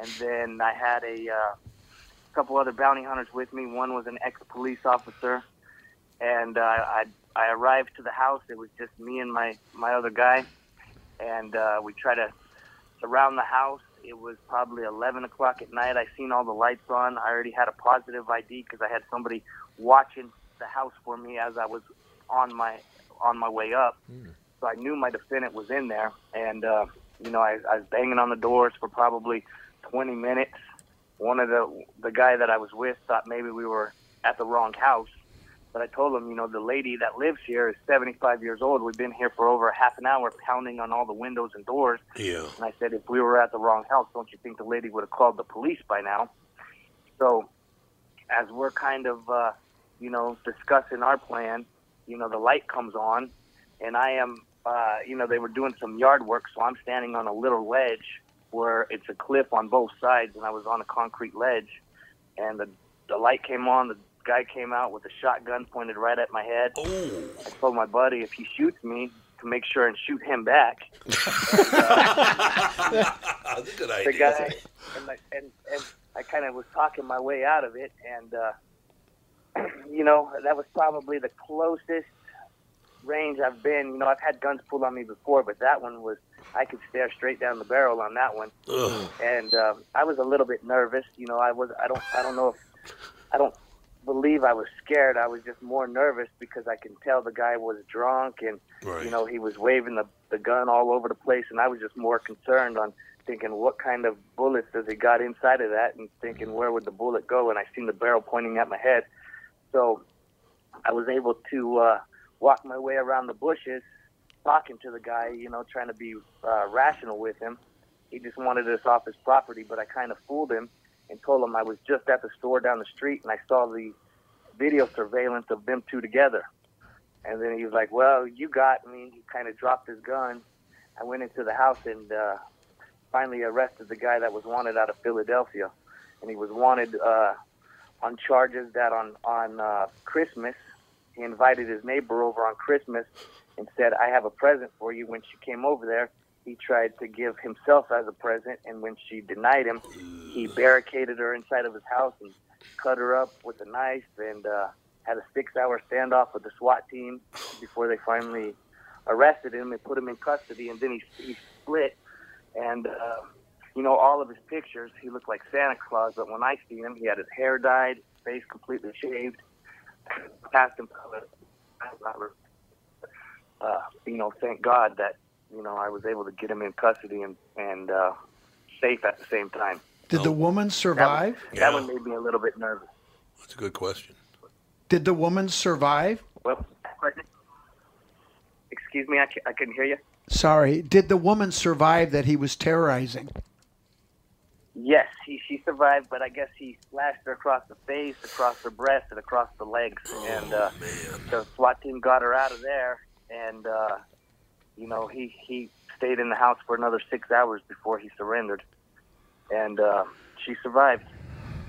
and then I had a uh, couple other bounty hunters with me. One was an ex-police officer, and uh, I I arrived to the house. It was just me and my my other guy, and uh, we tried to surround the house. It was probably 11 o'clock at night. I seen all the lights on. I already had a positive ID because I had somebody watching the house for me as I was on my on my way up. So I knew my defendant was in there, and uh, you know I, I was banging on the doors for probably 20 minutes. One of the the guy that I was with thought maybe we were at the wrong house, but I told him, you know, the lady that lives here is 75 years old. We've been here for over half an hour pounding on all the windows and doors. Yeah. And I said, if we were at the wrong house, don't you think the lady would have called the police by now? So, as we're kind of, uh, you know, discussing our plan, you know, the light comes on, and I am, uh, you know, they were doing some yard work, so I'm standing on a little ledge where it's a cliff on both sides, and I was on a concrete ledge, and the the light came on. The guy came out with a shotgun pointed right at my head. I told my buddy if he shoots me to make sure and shoot him back. [LAUGHS] [LAUGHS] That's a good idea. the guy and, I and, and I kind of was talking my way out of it, and uh, [CLEARS THROAT] you know that was probably the closest range I've been. You know, I've had guns pulled on me before, but that one was I could stare straight down the barrel on that one, Ugh. and uh, I was a little bit nervous. You know, I was I don't I don't know if I don't believe I was scared. I was just more nervous because I can tell the guy was drunk and Right. you know he was waving the the gun all over the place, and I was just more concerned on thinking what kind of bullets does he got inside of that, and thinking where would the bullet go, and I seen the barrel pointing at my head, so I was able to uh, walk my way around the bushes, talking to the guy, you know, trying to be uh, rational with him. He just wanted us off his property, but I kind of fooled him and told him I was just at the store down the street and I saw the video surveillance of them two together. And then he was like, "Well, you got me." He kind of dropped his gun. I went into the house and uh, finally arrested the guy that was wanted out of Philadelphia, and he was wanted uh, on charges that on on uh, Christmas he invited his neighbor over on Christmas and said, "I have a present for you." When she came over there, he tried to give himself as a present, and when she denied him, he barricaded her inside of his house and cut her up with a knife and uh, had a six-hour standoff with the SWAT team before they finally arrested him and put him in custody. And then he he split, and uh, you know all of his pictures, he looked like Santa Claus. But when I seen him, he had his hair dyed, face completely shaved. Asked him, uh, you know, thank God that you know I was able to get him in custody and and uh, safe at the same time. Did the woman survive? That one made me a little bit nervous. That's a good question. Did the woman survive? Well, excuse me, I, I couldn't hear you. Sorry. Did the woman survive that he was terrorizing? Yes, he, she survived, but I guess he slashed her across the face, across her breast, and across the legs. and uh, the SWAT team got her out of there, and uh, you know he he stayed in the house for another six hours before he surrendered, and uh, she survived.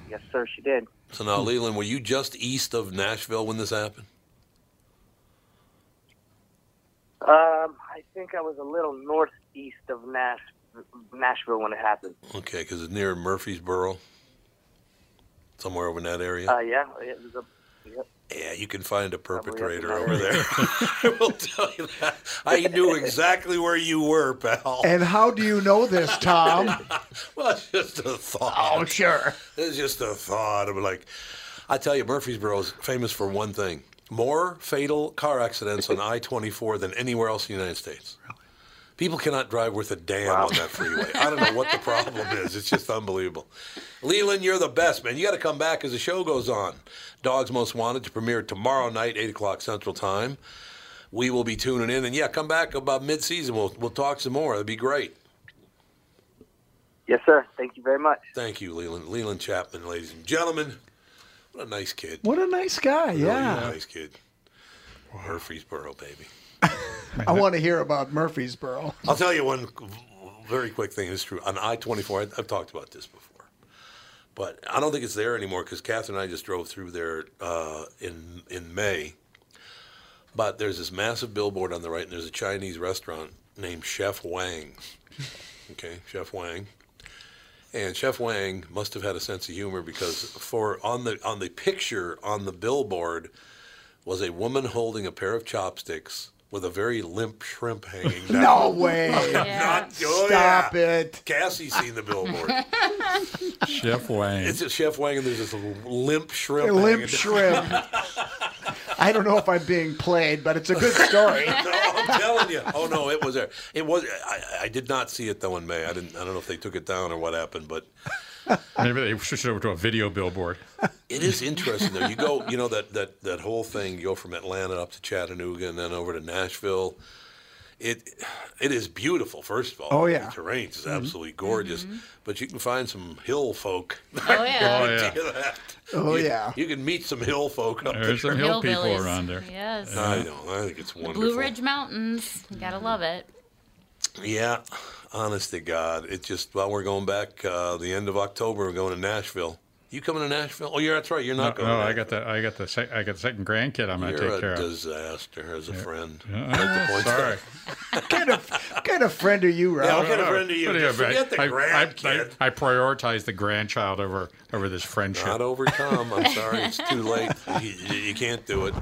Yes, sir, she did. So now, Leland, were you just east of Nashville when this happened? Um, I think I was a little northeast of Nash, Nashville when it happened. Okay, because it's near Murfreesboro, somewhere over in that area. Uh, yeah, it was a. Yep. Yeah, you can find a perpetrator over there. [LAUGHS] I will tell you that. I knew exactly where you were, pal. And how do you know this, Tom? [LAUGHS] well, it's just a thought. Oh, sure. It's just a thought. I'm like, I tell you, Murfreesboro is famous for one thing: more fatal car accidents on [LAUGHS] I-24 than anywhere else in the United States. People cannot drive worth a damn on that freeway. I don't know what the problem is. It's just unbelievable. Leland, you're the best, man. You got to come back as the show goes on. Dogs Most Wanted to premiere tomorrow night, 8 o'clock Central Time. We will be tuning in. And yeah, come back about mid season. We'll, we'll talk some more. That'd be great. Yes, sir. Thank you very much. Thank you, Leland. Leland Chapman, ladies and gentlemen. What a nice kid. What a nice guy. Really yeah. nice kid. Murfreesboro, baby. I want to hear about Murfreesboro. I'll tell you one very quick thing is true. On I 24, I've talked about this before, but I don't think it's there anymore because Catherine and I just drove through there uh, in, in May. But there's this massive billboard on the right, and there's a Chinese restaurant named Chef Wang. Okay, Chef Wang. And Chef Wang must have had a sense of humor because for on the on the picture on the billboard was a woman holding a pair of chopsticks with a very limp shrimp hanging [LAUGHS] down. No way. [LAUGHS] Not, oh, Stop yeah. it. Cassie's seen the billboard. [LAUGHS] Chef Wang. It's a Chef Wang, and there's this limp shrimp. A limp shrimp. I don't know if I'm being played, but it's a good story. no, I'm telling you. Oh no, it was there. It was. I, I did not see it though in May. I didn't. I don't know if they took it down or what happened, but [LAUGHS] Maybe they switched it over to a video billboard. It is interesting though. You go, you know that that that whole thing. You go from Atlanta up to Chattanooga and then over to Nashville. It it is beautiful. First of all, Oh, yeah. the terrain is mm-hmm. absolutely gorgeous. Mm-hmm. But you can find some hill folk. [LAUGHS] Oh, yeah. Oh, [LAUGHS] yeah. you. Oh, oh You- yeah. You can meet some hill folk up there. There's there. some hill people around there. Yes. I know. I think it's The wonderful. Blue Ridge Mountains. You gotta love it. Yeah, honest to God, it just well, we're going back uh, the end of October. We're going to Nashville. You coming to Nashville? Oh, yeah, that's right. You're No, not going. no, to I got the I got the sec- I got the second grandkid I'm going to take care of. You're take a care of. disaster as a friend. [LAUGHS] Yeah. Like the points Sorry. What [LAUGHS] kind of, what kind of friend are you, Yeah, what kind of friend are you? But Just anyway, forget the I, I, grandkid. I, I prioritize the grandchild over over this friendship. Not over Tom. I'm sorry, it's too late. [LAUGHS] You, you- you can't do it.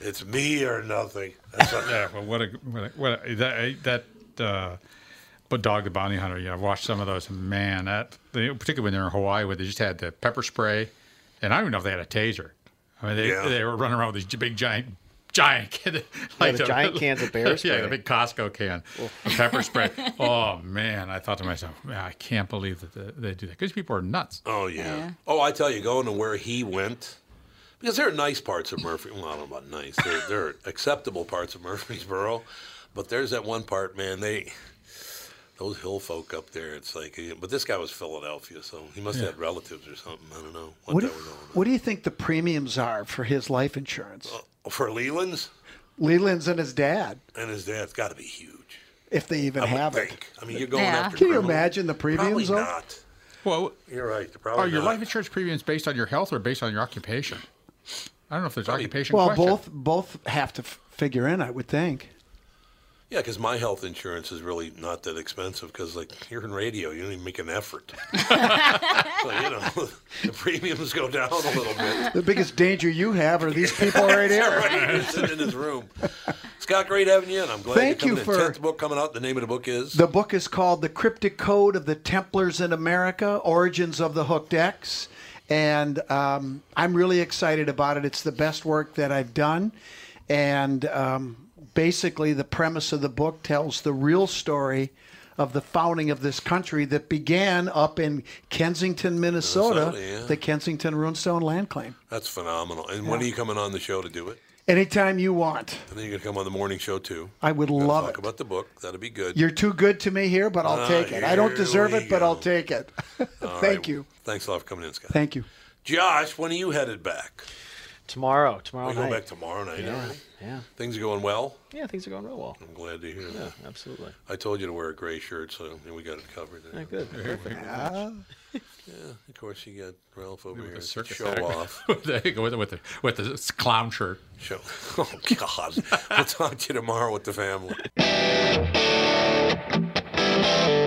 It's me or nothing. That's what, yeah, well, what a what, a, what a, that that uh, but dog the bounty hunter. You know, I've watched some of those. Man, that they, particularly when they're in Hawaii, where they just had the pepper spray, and I don't even know if they had a taser. I mean, they Yeah. they were running around with these big giant. Giant, [LAUGHS] kid, the giant cans of bear [LAUGHS] Yeah, the big Costco can, of pepper spray. [LAUGHS] Oh man, I thought to myself, man, I can't believe that they, they do that because people are nuts. Oh yeah. Oh, I tell you, going to where he went, because there are nice parts of Murphy. Well, I don't know about nice. There, there are acceptable parts of Murfreesboro, but there's that one part, man. They, those hill folk up there. It's like, eh, but this guy was Philadelphia, so he must Yeah. have had relatives or something. I don't know what, What, that do, was on. what do you think the premiums are for his life insurance? Uh, for Leland's Leland's and his dad, and his dad's got to be huge. if they even I would have think. it. I mean, you're going after. Can you imagine the premiums? Probably not. Well, You're right. are your not. life insurance premiums based on your health or based on your occupation? I don't know if there's occupation. Well, question. both both have to f- figure in, I would think. Yeah, because my health insurance is really not that expensive because, like, you're in radio, you don't even make an effort. [LAUGHS] so, you know, [LAUGHS] the premiums go down a little bit. The biggest danger you have are these people right here. [LAUGHS] right, sitting in this room. Scott, great having you in. I'm glad Thank you're coming in. for- Tenth book coming out. The name of the book is The book is called The Cryptic Code of the Templars in America Origins of the Hooked X. And um, I'm really excited about it. It's the best work that I've done. And um, basically, the premise of the book tells the real story of the founding of this country that began up in Kensington, Minnesota, Minnesota, yeah. the Kensington Runestone Land Claim. That's phenomenal. And when are you coming on the show to do it? Anytime you want. And then you're gonna come on the morning show too. I would Gotta love talk it. about the book. That'd be good. You're too good to me here, but I'll Ah, take it. I don't deserve we it, but. I'll take it. [LAUGHS] Thank right. you. Thanks a lot for coming in, Scott. Thank you. Josh, when are you headed back? Tomorrow, tomorrow night. We go back tomorrow night. Yeah, all right? Yeah. Things are going well. Yeah, things are going real well. I'm glad to hear Yeah, that. absolutely. I told you to wear a gray shirt, so we got it covered. Yeah, good. Perfect. Yeah, of course you got Ralph over here. the show act. off. there you go with the, with the with the clown shirt. Show. [LAUGHS] Oh God! we'll talk to you tomorrow with the family. [LAUGHS]